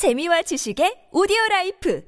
재미와 지식의 오디오 life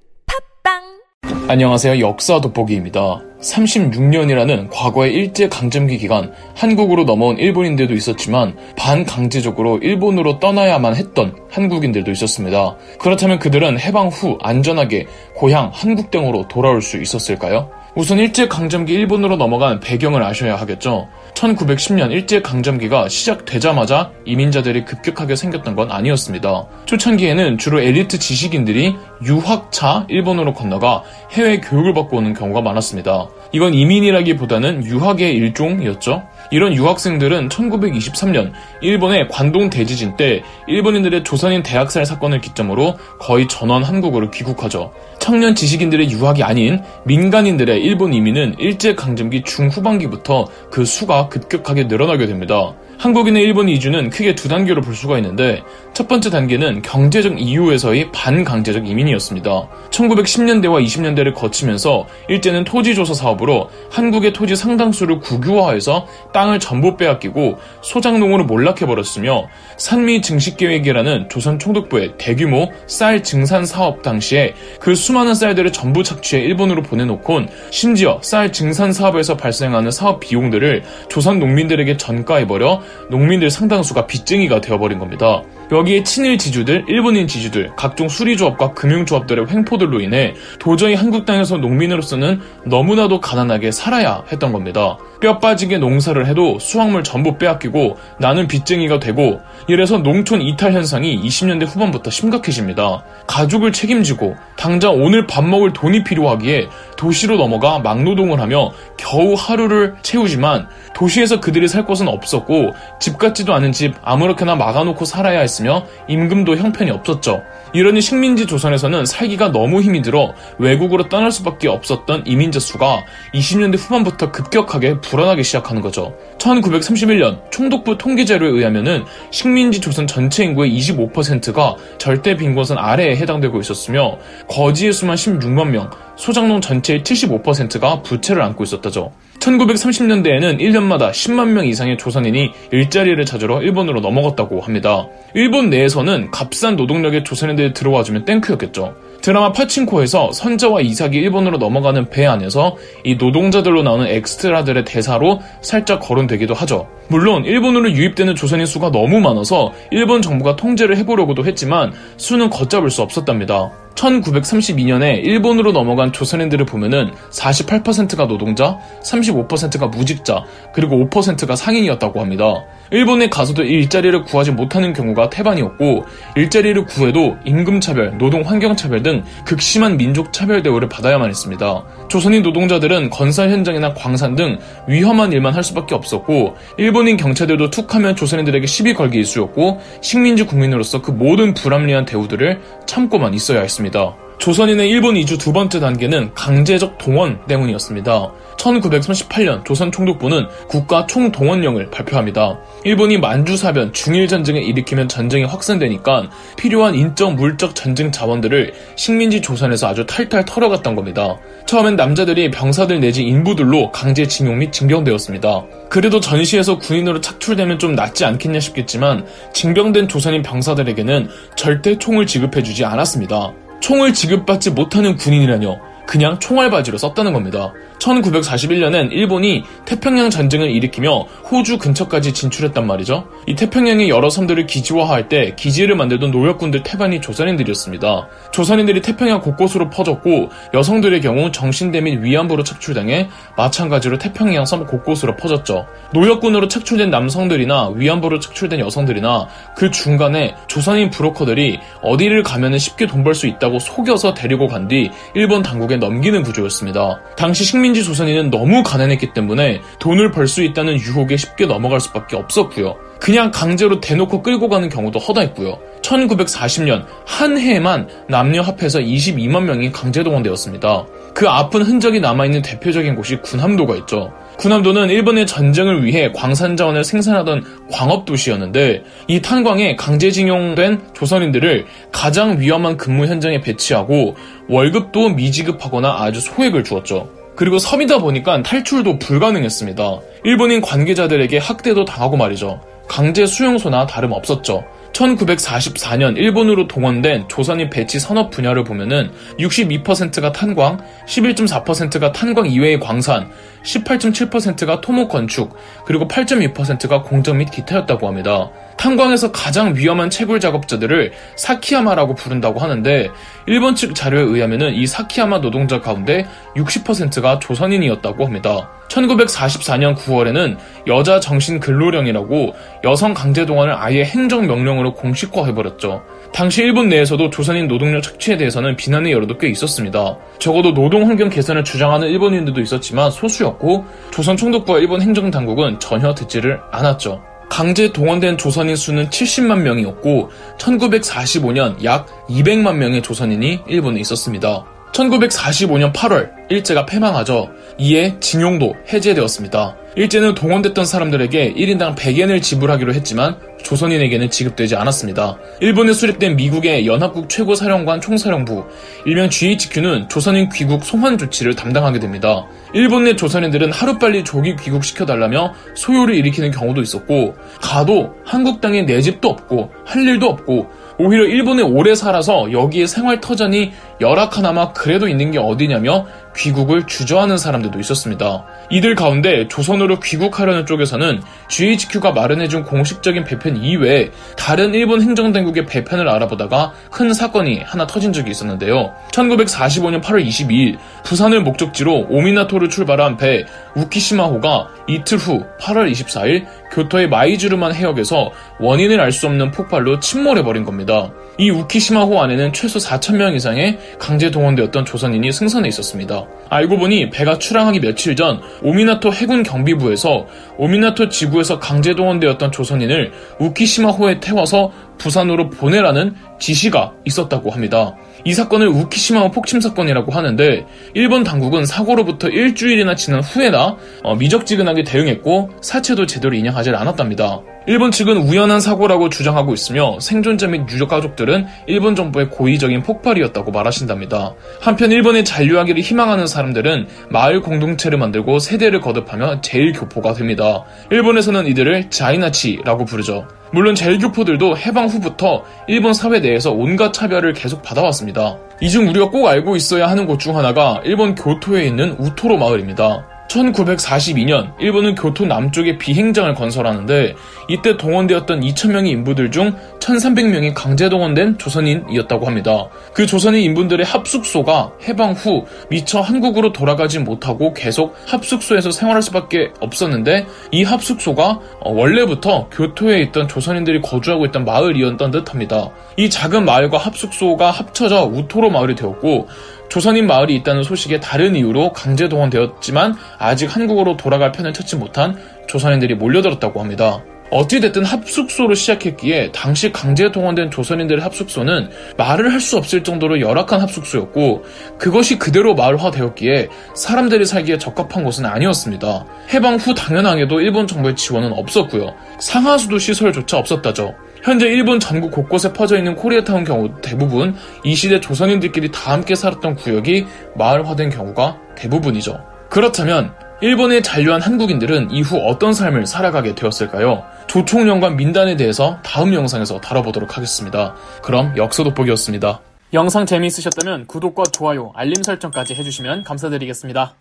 팟빵 안녕하세요. 역사 돋보기입니다. 36년이라는 과거의 일제 강점기 기간 한국으로 넘어온 일본인들도 있었지만 반강제적으로 일본으로 떠나야만 했던 한국인들도 있었습니다. 그렇다면 그들은 해방 후 안전하게 고향 한국 땅으로 돌아올 수 있었을까요? 우선 일제강점기 일본으로 넘어간 배경을 아셔야 하겠죠. 1910년 일제강점기가 시작되자마자 이민자들이 급격하게 생겼던 건 아니었습니다. 초창기에는 주로 엘리트 지식인들이 유학차 일본으로 건너가 해외 교육을 받고 오는 경우가 많았습니다. 이건 이민이라기보다는 유학의 일종이었죠. 이런 유학생들은 1923년 일본의 관동 대지진 때 일본인들의 조선인 대학살 사건을 기점으로 거의 전원 한국으로 귀국하죠. 청년 지식인들의 유학이 아닌 민간인들의 일본 이민은 일제강점기 중후반기부터 그 수가 급격하게 늘어나게 됩니다. 한국인의 일본 이주는 크게 두 단계로 볼 수가 있는데 첫 번째 단계는 경제적 이유에서의 반강제적 이민이었습니다. 1910년대와 20년대를 거치면서 일제는 토지조사 사업으로 한국의 토지 상당수를 국유화해서 땅을 전부 빼앗기고 소장농으로 몰락해버렸으며 산미 증식계획이라는 조선 총독부의 대규모 쌀 증산 사업 당시에 그 수많은 쌀들을 전부 착취해 일본으로 보내놓곤 심지어 쌀 증산 사업에서 발생하는 사업 비용들을 조선 농민들에게 전가해버려 농민들 상당수가 빚쟁이가 되어버린 겁니다. 여기에 친일 지주들, 일본인 지주들, 각종 수리조합과 금융조합들의 횡포들로 인해 도저히 한국 땅에서 농민으로서는 너무나도 가난하게 살아야 했던 겁니다. 뼈 빠지게 농사를 해도 수확물 전부 빼앗기고 나는 빚쟁이가 되고 이래서 농촌 이탈 현상이 20년대 후반부터 심각해집니다. 가족을 책임지고 당장 오늘 밥 먹을 돈이 필요하기에 도시로 넘어가 막노동을 하며 겨우 하루를 채우지만 도시에서 그들이 살 곳은 없었고 집 같지도 않은 집 아무렇게나 막아놓고 살아야 했 으며 임금도 형편이 없었죠. 이러니 식민지 조선에서는 살기가 너무 힘이 들어 외국으로 떠날 수밖에 없었던 이민자 수가 20년대 후반부터 급격하게 불어나기 시작하는 거죠. 1931년 총독부 통계자료에 의하면은 식민지 조선 전체 인구의 25%가 절대 빈곤선 아래에 해당되고 있었으며 거지의 수만 16만 명, 소장농 전체의 75%가 부채를 안고 있었다죠. 1930년대에는 1년마다 10만 명 이상의 조선인이 일자리를 찾으러 일본으로 넘어갔다고 합니다. 일본 내에서는 값싼 노동력의 조선인들이 들어와주면 땡큐였겠죠. 드라마 파친코에서 선자와 이삭이 일본으로 넘어가는 배 안에서 이 노동자들로 나오는 엑스트라들의 대사로 살짝 거론되기도 하죠. 물론 일본으로 유입되는 조선인 수가 너무 많아서 일본 정부가 통제를 해보려고도 했지만 수는 걷잡을 수 없었답니다. 1932년에 일본으로 넘어간 조선인들을 보면은 48%가 노동자, 35%가 무직자, 그리고 5%가 상인이었다고 합니다. 일본에 가서도 일자리를 구하지 못하는 경우가 태반이었고, 일자리를 구해도 임금차별, 노동 환경차별 등 극심한 민족 차별 대우를 받아야만 했습니다. 조선인 노동자들은 건설 현장이나 광산 등 위험한 일만 할 수밖에 없었고, 일본 인 경찰들도 툭하면 조선인들에게 시비 걸기 일쑤였고, 식민지 국민으로서 그 모든 불합리한 대우들을 참고만 있어야 했습니다. 조선인의 일본 이주 두 번째 단계는 강제적 동원 때문이었습니다. 1938년 조선 총독부는 국가 총동원령을 발표합니다. 일본이 만주사변 중일전쟁을 일으키면 전쟁이 확산되니까 필요한 인적 물적 전쟁 자원들을 식민지 조선에서 아주 탈탈 털어갔던 겁니다. 처음엔 남자들이 병사들 내지 인부들로 강제 징용 및 징병되었습니다. 그래도 전시에서 군인으로 착출되면 좀 낫지 않겠냐 싶겠지만 징병된 조선인 병사들에게는 절대 총을 지급해주지 않았습니다. 총을 지급받지 못하는 군인이라뇨. 그냥 총알바지로 썼다는 겁니다. 1941년엔 일본이 태평양 전쟁을 일으키며 호주 근처까지 진출했단 말이죠. 이 태평양의 여러 섬들을 기지화할 때 기지를 만들던 노역군들 태반이 조선인들이었습니다. 조선인들이 태평양 곳곳으로 퍼졌고 여성들의 경우 정신대 및 위안부로 착출당해 마찬가지로 태평양 섬 곳곳으로 퍼졌죠. 노역군으로 착출된 남성들이나 위안부로 착출된 여성들이나 그 중간에 조선인 브로커들이 어디를 가면 쉽게 돈 벌 수 있다고 속여서 데리고 간 뒤 일본 당국에 넘기는 구조였습니다. 당시 식민지 조선인은 너무 가난했기 때문에 돈을 벌 수 있다는 유혹에 쉽게 넘어갈 수밖에 없었고요. 그냥 강제로 대놓고 끌고 가는 경우도 허다했고요. 1940년 한 해에만 남녀 합해서 22만 명이 강제 동원되었습니다. 그 아픈 흔적이 남아있는 대표적인 곳이 군함도가 있죠. 군함도는 일본의 전쟁을 위해 광산 자원을 생산하던 광업 도시였는데 이 탄광에 강제징용된 조선인들을 가장 위험한 근무 현장에 배치하고 월급도 미지급하거나 아주 소액을 주었죠. 그리고 섬이다 보니까 탈출도 불가능했습니다. 일본인 관계자들에게 학대도 당하고 말이죠. 강제 수용소나 다름없었죠. 1944년 일본으로 동원된 조선인 배치 산업 분야를 보면은 62%가 탄광, 11.4%가 탄광 이외의 광산, 18.7%가 토목 건축, 그리고 8.2%가 공정 및 기타였다고 합니다. 탄광에서 가장 위험한 채굴 작업자들을 사키야마라고 부른다고 하는데 일본 측 자료에 의하면 이 사키야마 노동자 가운데 60%가 조선인이었다고 합니다. 1944년 9월에는 여자 정신 근로령이라고 여성 강제 동원을 아예 행정 명령으로 공식화해버렸죠. 당시 일본 내에서도 조선인 노동력 착취에 대해서는 비난의 여론도 꽤 있었습니다. 적어도 노동 환경 개선을 주장하는 일본인들도 있었지만 소수였고 조선 총독부와 일본 행정 당국은 전혀 듣지를 않았죠. 강제 동원된 조선인 수는 70만 명이었고 1945년 약 200만 명의 조선인이 일본에 있었습니다. 1945년 8월 일제가 패망하죠. 이에 징용도 해제되었습니다. 일제는 동원됐던 사람들에게 1인당 100엔을 지불하기로 했지만 조선인에게는 지급되지 않았습니다. 일본에 수립된 미국의 연합국 최고사령관 총사령부, 일명 GHQ는 조선인 귀국 송환 조치를 담당하게 됩니다. 일본 내 조선인들은 하루빨리 조기 귀국시켜달라며 소요를 일으키는 경우도 있었고, 가도 한국 땅에 내 집도 없고, 할 일도 없고, 오히려 일본에 오래 살아서 여기에 생활 터전이 열악하나마 그래도 있는 게 어디냐며 귀국을 주저하는 사람들도 있었습니다. 이들 가운데 조선으로 귀국하려는 쪽에서는 GHQ가 마련해준 공식적인 배편 이외에 다른 일본 행정당국의 배편을 알아보다가 큰 사건이 하나 터진 적이 있었는데요. 1945년 8월 22일 부산을 목적지로 오미나토를 출발한 배 우키시마호가 이틀 후 8월 24일 교토의 마이즈르만 해역에서 원인을 알 수 없는 폭발로 침몰해버린 겁니다. 이 우키시마호 안에는 최소 4천명 이상의 강제 동원되었던 조선인이 승선해 있었습니다. 알고 보니 배가 출항하기 며칠 전 오미나토 해군 경비부에서 오미나토 지구에서 강제 동원되었던 조선인을 우키시마호에 태워서 부산으로 보내라는 지시가 있었다고 합니다. 이 사건을 우키시마호 폭침 사건이라고 하는데 일본 당국은 사고로부터 일주일이나 지난 후에나 어, 미적지근하게 대응했고 사체도 제대로 인양하지 않았답니다. 일본 측은 우연한 사고라고 주장하고 있으며 생존자 및 유족 가족들은 일본 정부의 고의적인 폭발이었다고 말하신답니다. 한편 일본의 잔류하기를 희망하는 사람들은 마을 공동체를 만들고 세대를 거듭하며 제일 교포가 됩니다. 일본에서는 이들을 자이나치라고 부르죠. 물론 제일교포들도 해방 후부터 일본 사회 내에서 온갖 차별을 계속 받아왔습니다. 이 중 우리가 꼭 알고 있어야 하는 곳 중 하나가 일본 교토에 있는 우토로 마을입니다. 1942년 일본은 교토 남쪽에 비행장을 건설하는데 이때 동원되었던 2,000명의 인부들 중 1,300명이 강제 동원된 조선인이었다고 합니다. 그 조선인 인분들의 합숙소가 해방 후 미처 한국으로 돌아가지 못하고 계속 합숙소에서 생활할 수밖에 없었는데 이 합숙소가 원래부터 교토에 있던 조선인들이 거주하고 있던 마을이었던 듯합니다. 이 작은 마을과 합숙소가 합쳐져 우토로 마을이 되었고 조선인 마을이 있다는 소식에 다른 이유로 강제 동원되었지만 아직 한국으로 돌아갈 편을 찾지 못한 조선인들이 몰려들었다고 합니다. 어찌됐든 합숙소로 시작했기에 당시 강제 동원된 조선인들의 합숙소는 말을 할 수 없을 정도로 열악한 합숙소였고 그것이 그대로 마을화되었기에 사람들이 살기에 적합한 곳은 아니었습니다. 해방 후 당연하게도 일본 정부의 지원은 없었고요. 상하수도 시설조차 없었다죠. 현재 일본 전국 곳곳에 퍼져 있는 코리아타운 경우 대부분 이 시대 조선인들끼리 다 함께 살았던 구역이 마을화된 경우가 대부분이죠. 그렇다면 일본에 잔류한 한국인들은 이후 어떤 삶을 살아가게 되었을까요? 조총련과 민단에 대해서 다음 영상에서 다뤄보도록 하겠습니다. 그럼 역사 돋보기였습니다. 영상 재미있으셨다면 구독과 좋아요, 알림 설정까지 해주시면 감사드리겠습니다.